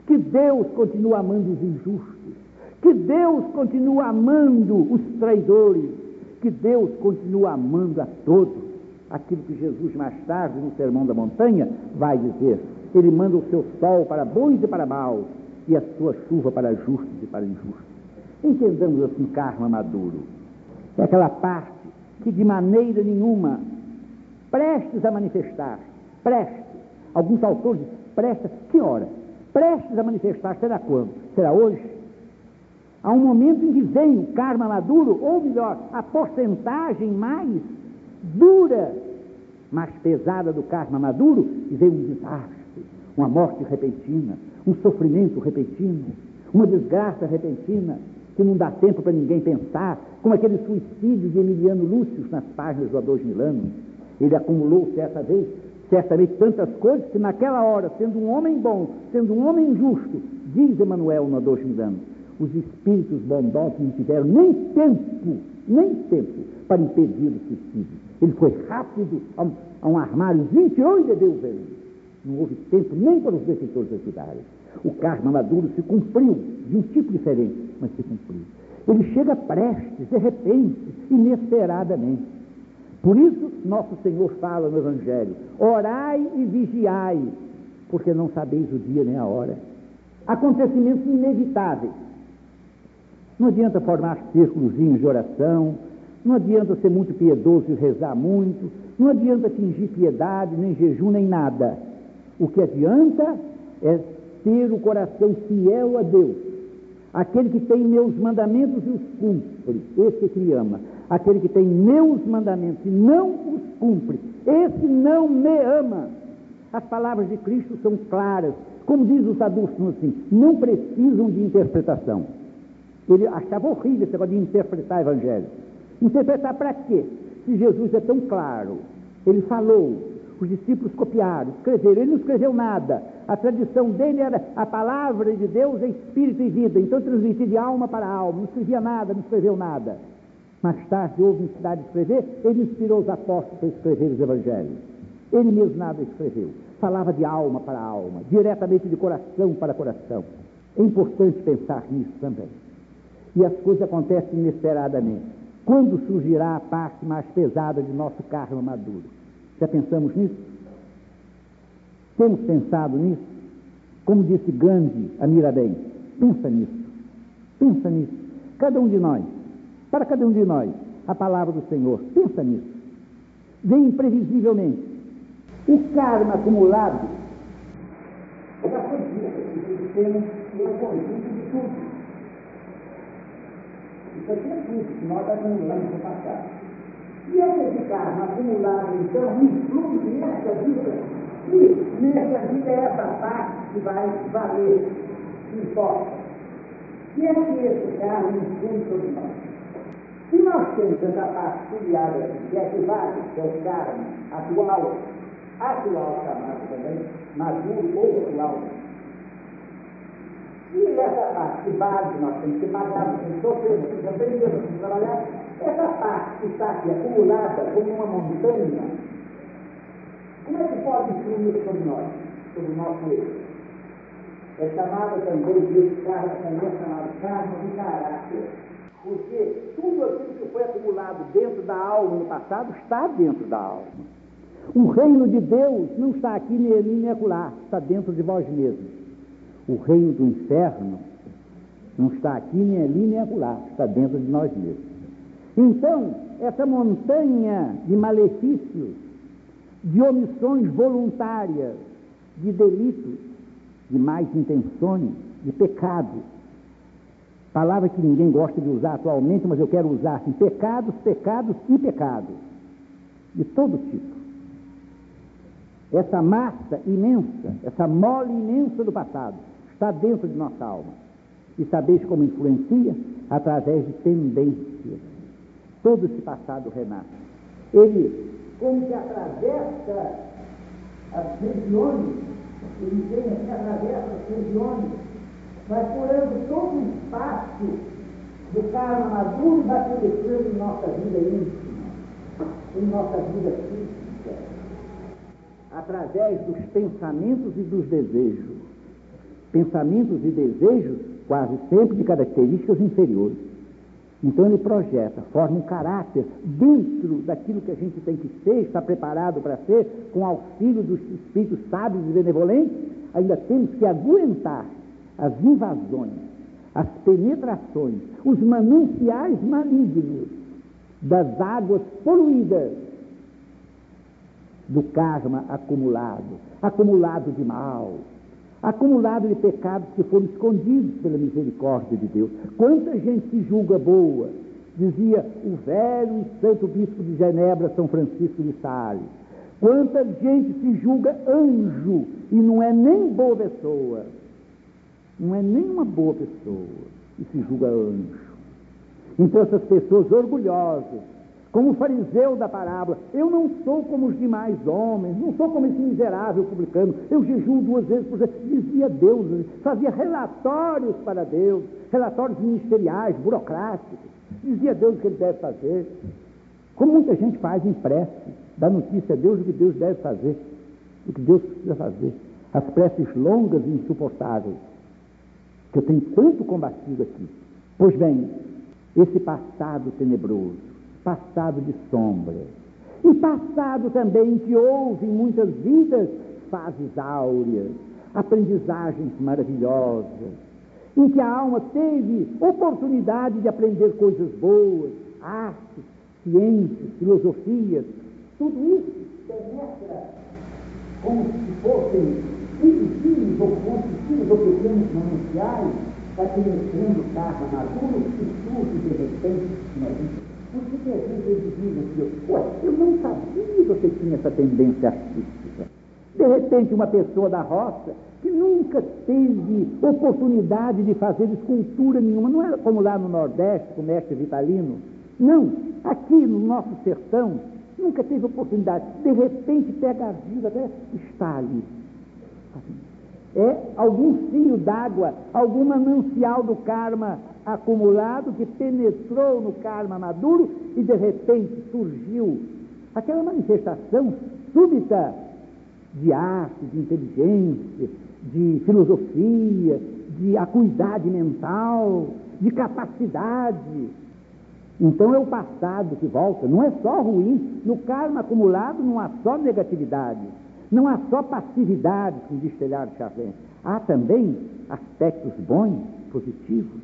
que Deus continua amando os injustos, que Deus continua amando os traidores, que Deus continua amando a todos. Aquilo que Jesus mais tarde, no Sermão da Montanha, vai dizer. Ele manda o seu sol para bons e para maus, e a sua chuva para justos e para injustos. Entendamos assim karma maduro. É aquela parte que de maneira nenhuma, prestes a manifestar, prestes, alguns autores dizem, prestes, que hora? Prestes a manifestar, será quando? Será hoje? Há um momento em que vem o karma maduro, ou melhor, a porcentagem mais dura, mais pesada do karma maduro, e vem um desastre, uma morte repentina, um sofrimento repentino, uma desgraça repentina, que não dá tempo para ninguém pensar, como aquele suicídio de Emiliano Lúcio nas páginas do Adolfo Milano. Ele acumulou certa vez, certamente tantas coisas que naquela hora, sendo um homem bom, sendo um homem justo, diz Emanuel no Adolfo Milano, os espíritos bondosos não tiveram nem tempo, nem tempo para impedir o suicídio. Ele foi rápido a um, a um armário, 21 e bebeu o veneno. Não houve tempo nem para os defensores ajudarem. O karma maduro se cumpriu de um tipo diferente, mas se cumpriu. Ele chega prestes, de repente, inesperadamente. Por isso, nosso Senhor fala no Evangelho: orai e vigiai, porque não sabeis o dia nem a hora. Acontecimentos inevitáveis não adianta formar círculos de oração, não adianta ser muito piedoso e rezar muito, não adianta fingir piedade, nem jejum, nem nada. O que adianta é ter o coração fiel a Deus. Aquele que tem meus mandamentos e os cumpre, esse que me ama. Aquele que tem meus mandamentos e não os cumpre, esse não me ama. As palavras de Cristo são claras. Como diz o Sadurcio assim, não precisam de interpretação. Ele achava horrível esse negócio de interpretar o Evangelho. Interpretar para quê? Se Jesus é tão claro, ele falou, os discípulos copiaram, escreveram, ele não escreveu nada. A tradição dele era a palavra de Deus é espírito e vida, então transmitia de alma para alma, não escrevia nada, não escreveu nada. Mais tarde houve necessidade de escrever, ele inspirou os apóstolos para escrever os evangelhos. Ele mesmo nada escreveu. Falava de alma para alma, diretamente de coração para coração. É importante pensar nisso também e as coisas acontecem inesperadamente. Quando surgirá a parte mais pesada de nosso karma maduro? Já pensamos nisso? Temos pensado nisso? Como disse Gandhi a Mirabem, pensa nisso, pensa nisso. Cada um de nós, para cada um de nós, a palavra do Senhor, pensa nisso. Vem imprevisivelmente. O karma acumulado, já foi dito, temos um conjunto de tudo isso aqui é tudo que nós acumulamos no passado. E esse karma acumulado, então, influi nessa vida. E nessa vida é essa parte que vai valer, que importa. E é que esse karma influi sobre nós. Se nós temos essa parte filiada, que é que é o karma atual, atual chamado também, maduro ou atual, e essa parte base nós temos que pagar, nós temos que sofrer, nós temos que aprender, nós temos que trabalhar. Essa parte que está aqui acumulada como uma montanha, como é que pode influir sobre nós, sobre o nosso erro? É chamada também de karma, também é chamado karma de caráter. Porque tudo aquilo que foi acumulado dentro da alma no passado está dentro da alma. O reino de Deus não está aqui nem ali nem acolá, está dentro de vós mesmos. O reino do inferno não está aqui, nem ali, nem acolá, está dentro de nós mesmos. Então, essa montanha de malefícios, de omissões voluntárias, de delitos, de más intenções, de pecado, palavra que ninguém gosta de usar atualmente, mas eu quero usar assim, pecados, pecados e pecados, de todo tipo. Essa massa imensa, essa mole imensa do passado, está dentro de nossa alma. E sabeis como influencia? Através de tendências. Todo esse passado renasce. Ele, como que atravessa as regiões, ele vem assim, atravessa as regiões, vai curando todo o espaço do karma maduro e vai penetrando em nossa vida íntima, em nossa vida física, através dos pensamentos e dos desejos. Pensamentos e desejos quase sempre de características inferiores. Então ele projeta, forma um caráter dentro daquilo que a gente tem que ser, está preparado para ser, com auxílio dos espíritos sábios e benevolentes, ainda temos que aguentar as invasões, as penetrações, os mananciais malignos das águas poluídas do karma acumulado, acumulado de mal, acumulado de pecados que foram escondidos pela misericórdia de Deus. Quanta gente se julga boa, dizia o velho e santo bispo de Genebra, São Francisco de Sales. Quanta gente se julga anjo e não é nem boa pessoa. Não é nem uma boa pessoa e se julga anjo. Então essas pessoas orgulhosas, como o fariseu da parábola, eu não sou como os demais homens, não sou como esse miserável publicano, eu jejuo duas vezes por dia, dizia Deus, fazia relatórios para Deus, relatórios ministeriais, burocráticos, dizia Deus o que ele deve fazer. Como muita gente faz em prece, dá notícia a Deus do que Deus deve fazer, do que Deus precisa fazer. As preces longas e insuportáveis, que eu tenho tanto combatido aqui. Pois bem, esse passado tenebroso, passado de sombra. E passado também que houve em muitas vidas fases áureas, aprendizagens maravilhosas, em que a alma teve oportunidade de aprender coisas boas, artes, ciências, filosofias, tudo isso penetra como se fossem filhos ou fontes ou pequenos mananciais, vai penetrando o carro maduro e surge de repente na vida por que a gente diz assim, ué, eu não sabia que você tinha essa tendência artística. De repente, uma pessoa da roça que nunca teve oportunidade de fazer escultura nenhuma, não é como lá no Nordeste, com o mestre Vitalino. Não, aqui no nosso sertão, nunca teve oportunidade. De repente, pega a vida, até está ali. É algum fio d'água, algum manancial do karma acumulado que penetrou no karma maduro e de repente surgiu aquela manifestação súbita de arte, de inteligência, de filosofia, de acuidade mental, de capacidade. Então é o passado que volta, não é só ruim, no karma acumulado não há só negatividade, não há só passividade, como diz Telhado Chavém, há também aspectos bons, positivos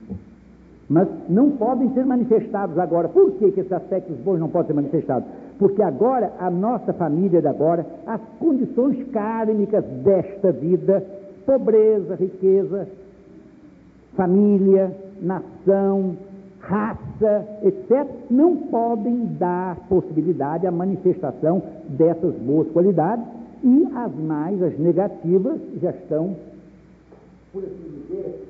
mas não podem ser manifestados agora. Por que, que esses aspectos bons não podem ser manifestados? Porque agora, a nossa família de agora, as condições kármicas desta vida, pobreza, riqueza, família, nação, raça, etc., não podem dar possibilidade à manifestação dessas boas qualidades e as mais, as negativas, já estão, por assim dizer,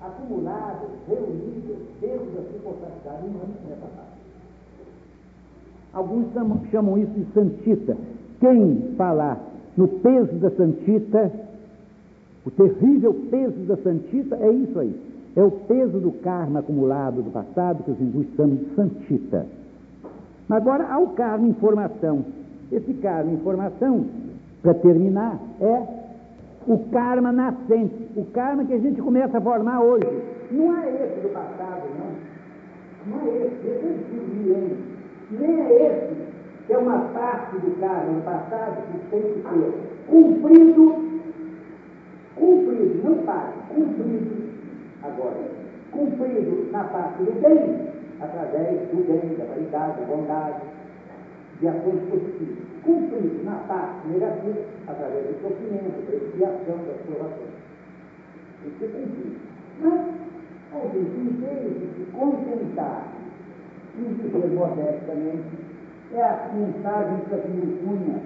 acumuladas, reunidas dentro da circunstancialidade humana nessa parte. Alguns chamam, chamam isso de santita. Quem falar no peso da santita, o terrível peso da santita, é isso aí. É o peso do karma acumulado do passado, que os hindus chamam de santita. Mas agora há o karma informação. Esse karma informação, para terminar, é o karma nascente, o karma que a gente começa a formar hoje. Não é esse do passado, não. Não é esse, esse é antigo. Nem é esse, que é uma parte do karma do passado que tem que ser cumprido, cumprido, não parte, cumprido agora. Cumprido na parte do bem, através do bem, da caridade, da bondade, de ações positivas cumprido na parte negativa através do sofrimento, da expiação, das provações. Que ser cumprido. Mas a gente, em vez de se contentar e viver modestamente, é a mensagem que a Cunha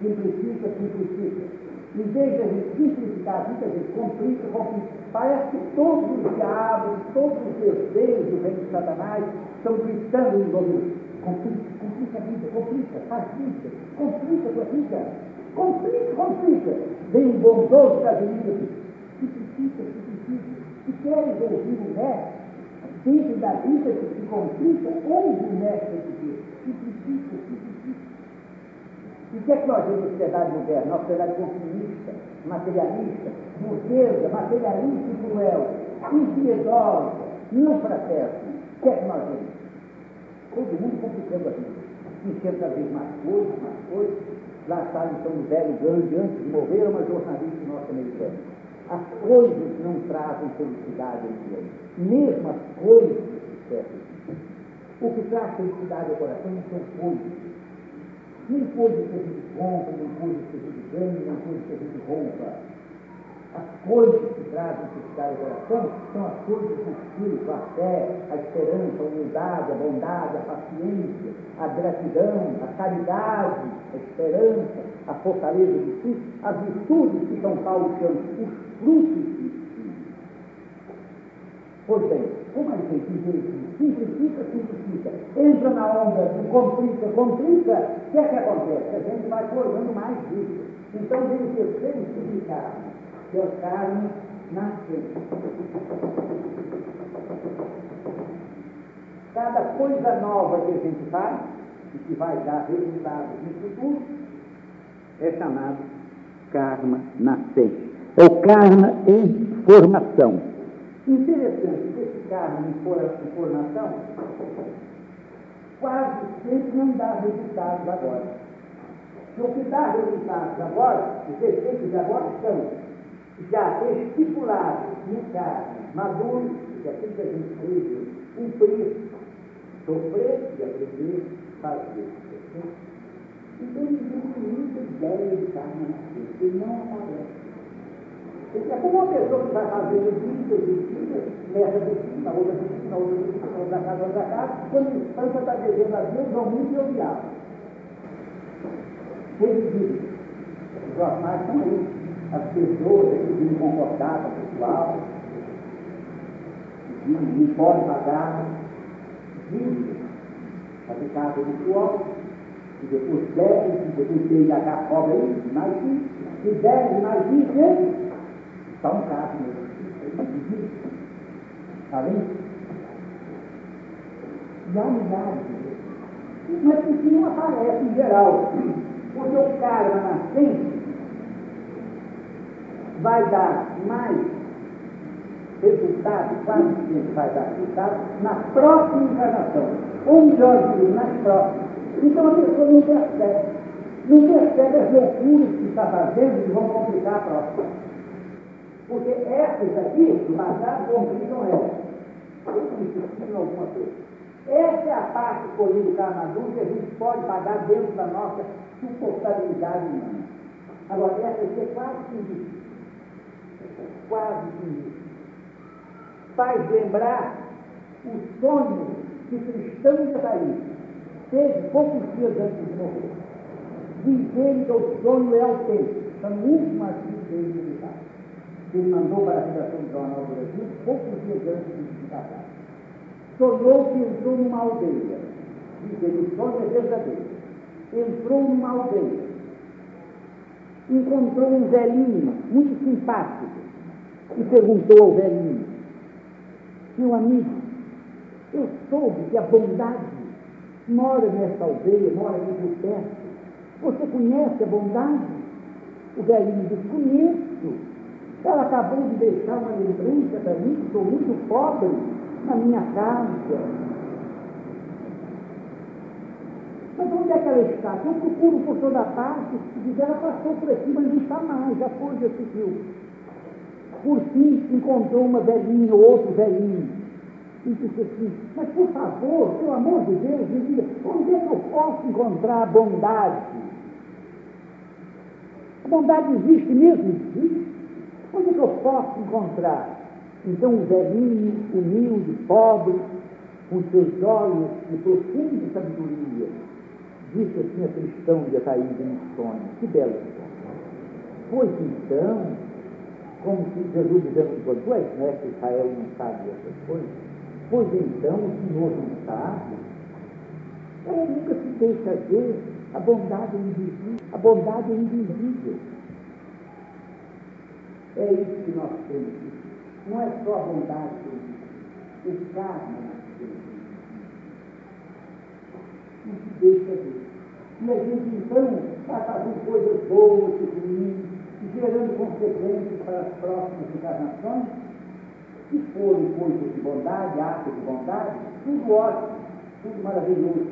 simplifica, simplifica. Em vez de simplificar a gente complica, complica. Parece que todos os diabos, todos os desejos do reino de Satanás estão gritando em ouvido. Complica, complica a vida, complica, facilita, complica a tua vida. Complica, complica. Vem um bondoso brasileiro. Simplifica, simplifica. Se queres ouvir o mestre, dentro da vida que se complica, ouve o mestre de Simplifica, simplifica. E o que é que nós vemos na sociedade moderna? Uma sociedade consumista, materialista, burguesa, materialista e cruel, impiedosa, não fraterna. O que é que nós vemos? Todo mundo complicando a vida. Enchendo cada vez mais coisas, mais coisas. Lá está então o velho grande, antes de morrer, uma jornalista norte-americana. As coisas não trazem felicidade ao ninguém. Mesmo as coisas que. O que traz felicidade ao coração não são coisas nem coisas que a gente compra, nem coisas que a gente ganha, nem coisas que a gente rouba. As coisas que trazem felicidade ao coração são as coisas do espírito, a fé, a esperança, a humildade, a bondade, a paciência, a gratidão, a caridade, a esperança, a fortaleza de si, as virtudes que São Paulo chama os frutos de Pois bem, como a gente simplifica, simplifica, entra na onda do complica, complica, o que é que acontece? A gente vai formando mais disso. Então vem o terceiro significado, o carne nascente. Cada coisa nova que a gente faz, e que vai dar resultados no futuro, é chamado karma nascente. O karma em formação. Interessante que esse carro em formação quase sempre não dá resultados agora. O que dá resultados agora, os efeitos agora são já estipulados no carro maduro, que é aquilo que a gente fez, cumprir, sofrer e aprender fazer. Então, tem muita ideia de carne nascer, ele não aparece. É como uma pessoa que vai fazendo vida, vida, nessa disciplina, outra disciplina, outra disciplina, outra casa, outra casa, quando instância está devendo a Deus, ao mundo e ao diabo. Ele diz, os jornais estão aí, as pessoas comportar com o pessoal, não pode pagar dívidas para ficar luxuosa, e depois deve, e depois tem que pagar pobre aí, mais isso, e deve mais isso, só um caso mesmo. Está vendo? E há milhares. Mas isso não aparece em geral. Porque o karma nascente vai dar mais resultado, quase sempre vai dar resultado, na próxima encarnação. Ou melhor dizendo, nas próximas. Então a pessoa não percebe. Não percebe as loucuras que está fazendo e vão complicar a próxima. Porque essas aqui, do passado, complicam essa. Isso alguma coisa. Essa é a parte escolhida do carnaval que a gente pode pagar dentro da nossa suportabilidade humana. Agora, essa aqui é quase que Quase que Faz lembrar o sonho que cristão de teve poucos dias antes de morrer. Dizendo que o sonho é autêntico. São últimas dele militar que ele mandou para a redação do Jornal do Brasil poucos dias antes de se casar. Sonhou que entrou numa aldeia. Diz ele, o sonho é verdadeiro. Entrou numa aldeia. Encontrou um velhinho muito simpático e perguntou ao velhinho, meu amigo, eu soube que a bondade mora nessa aldeia, mora aqui por perto. Você conhece a bondade? O velhinho disse, conheço. Ela acabou de deixar uma lembrança para mim, que sou muito pobre, na minha casa. Mas onde é que ela está? Eu procuro por toda parte, diz ela passou por aqui, mas não está mais, já foi, já seguiu. Por fim, encontrou uma velhinha, outro velhinho. E disse assim, mas por favor, pelo amor de Deus, dizia, onde é que eu posso encontrar a bondade? A bondade existe mesmo? Existe. Onde é que eu posso encontrar? Então o velhinho, humilde, pobre, com seus olhos de profunda sabedoria, disse assim a cristão de Ataíde no sonho. Que belo sonho. Pois então, como se Jesus dizendo, quando tu és mestre Israel não sabe essas coisas, pois então o Senhor não sabe. É, nunca se deixa ver a bondade invisível. A bondade é invisível. É isso que nós temos. Não é só a bondade que o karma não se deixa ver. E a gente então está fazendo coisas boas, ruins, gerando consequências para as próximas encarnações, se forem coisas de bondade, atos de bondade, tudo ótimo, tudo maravilhoso.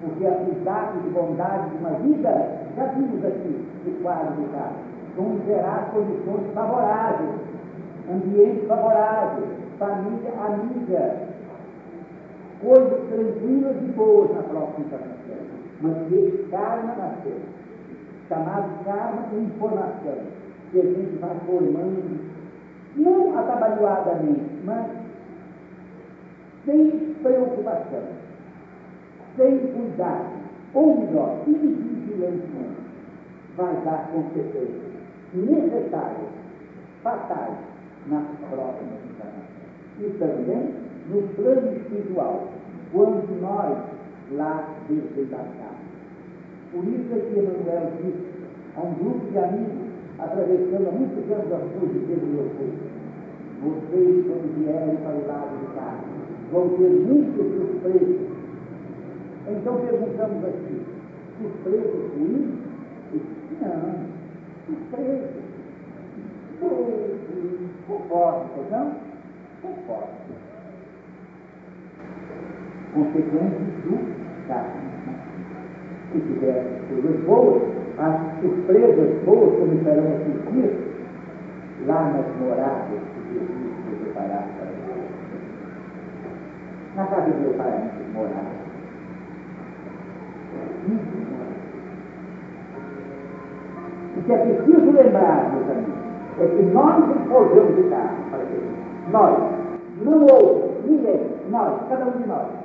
Porque os atos de bondade de uma vida, já vimos aqui no quadro do caso, vão gerar condições favoráveis, ambiente favorável, família amiga, coisas tranquilas e boas na próxima encarnação. Mas esse karma nasceu, chamado karma de informação, que a gente vai formando, não atabalhoadamente, mas sem preocupação, sem cuidado, ou melhor, invigilantemente, vai dar consequências necessárias, fatais, nas próximas encarnações. E também no plano espiritual, quando nós lá desembarcarmos. Por isso é que Emmanuel disse a um grupo de amigos, atravessando há muitos anos as ruas de Pedro Leopoldo, vocês, quando vierem para o lado de cá, vão ter muitas surpresas. Então perguntamos aqui, surpresas ruins? Não, surpresas. Conforme, não? Conforme consequências do karma. Se tiver coisas boas, as surpresas boas começarão a surgir lá nas moradas que Jesus foi preparar para nós. Na casa do meu pai, muitas moradas. O que é preciso lembrar, meus amigos, é que nós forjamos de carne para Jesus. Nós, não outro, ninguém, nós, cada um de nós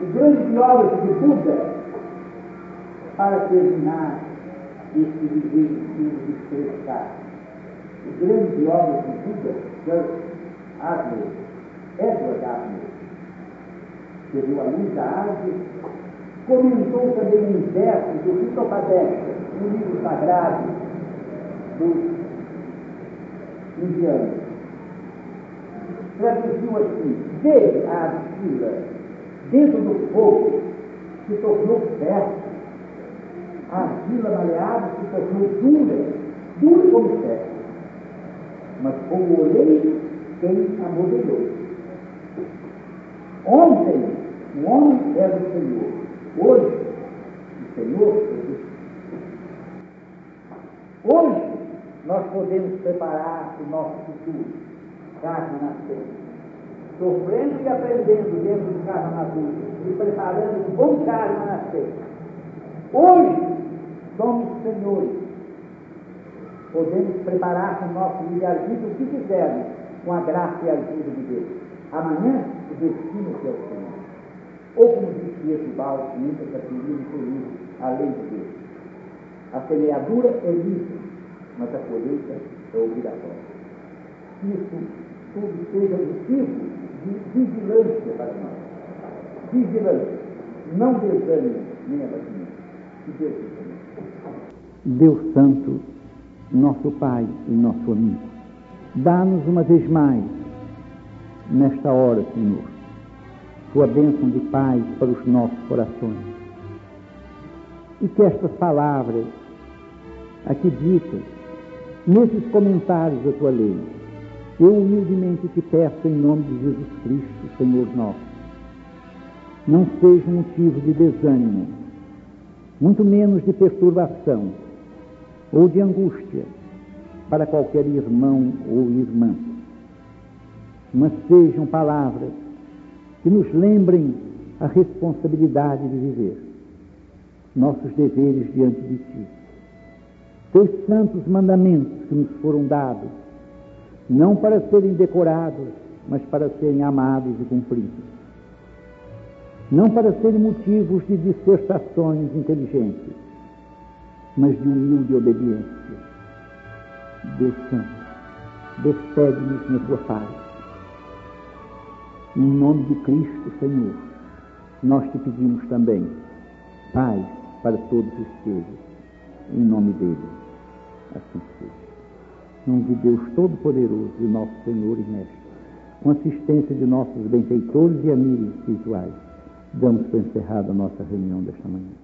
o grande biógrafo de Buda, para terminar esse viver de expressar. O grande biógrafo de Buda, George Adler, Edward Adler, que deu a luz da arte, comentou também um verso do Fitopadesha, um livro sagrado dos indianos. Traduziu assim, veja a argila dentro do fogo se tornou ferro, a argila maleável se tornou dura, dura como ferro. Mas com o oleiro quem a modelou. Ontem, o homem era o Senhor. Hoje, o Senhor é Deus. Hoje, nós podemos preparar o nosso futuro, carne nascente sofrendo e aprendendo dentro do carro maduro e preparando um bom karma na seita. Hoje somos senhores. Podemos preparar com o nosso livre-arbítrio o que quisermos, com a graça e a ajuda de Deus. Amanhã, o destino que é o Senhor. Ou como disse Ejibaldo, nunca se apelido por livro, a lei de Deus. A semeadura é livre, mas a colheita é obrigatória. Isso tudo seja motivo de vigilância para nós. Vigilância. Não desânimo nem abatimento. Que Deus Deus Santo, nosso Pai e nosso amigo, dá-nos uma vez mais, nesta hora, Senhor, tua bênção de paz para os nossos corações. E que estas palavras aqui ditas, nesses comentários da tua lei, eu humildemente te peço em nome de Jesus Cristo, Senhor nosso, não seja motivo de desânimo, muito menos de perturbação ou de angústia para qualquer irmão ou irmã, mas sejam palavras que nos lembrem a responsabilidade de viver, nossos deveres diante de Ti, Teus santos mandamentos que nos foram dados não para serem decorados, mas para serem amados e cumpridos. Não para serem motivos de dissertações inteligentes, mas de humilde obediência. Deus Santo, despede-nos na tua paz. Em nome de Cristo, Senhor, nós te pedimos também paz para todos os seres. Em nome dele, assim seja. Nome de Deus Todo-Poderoso e nosso Senhor e Mestre, com assistência de nossos benfeitores e amigos espirituais, damos por encerrada a nossa reunião desta manhã.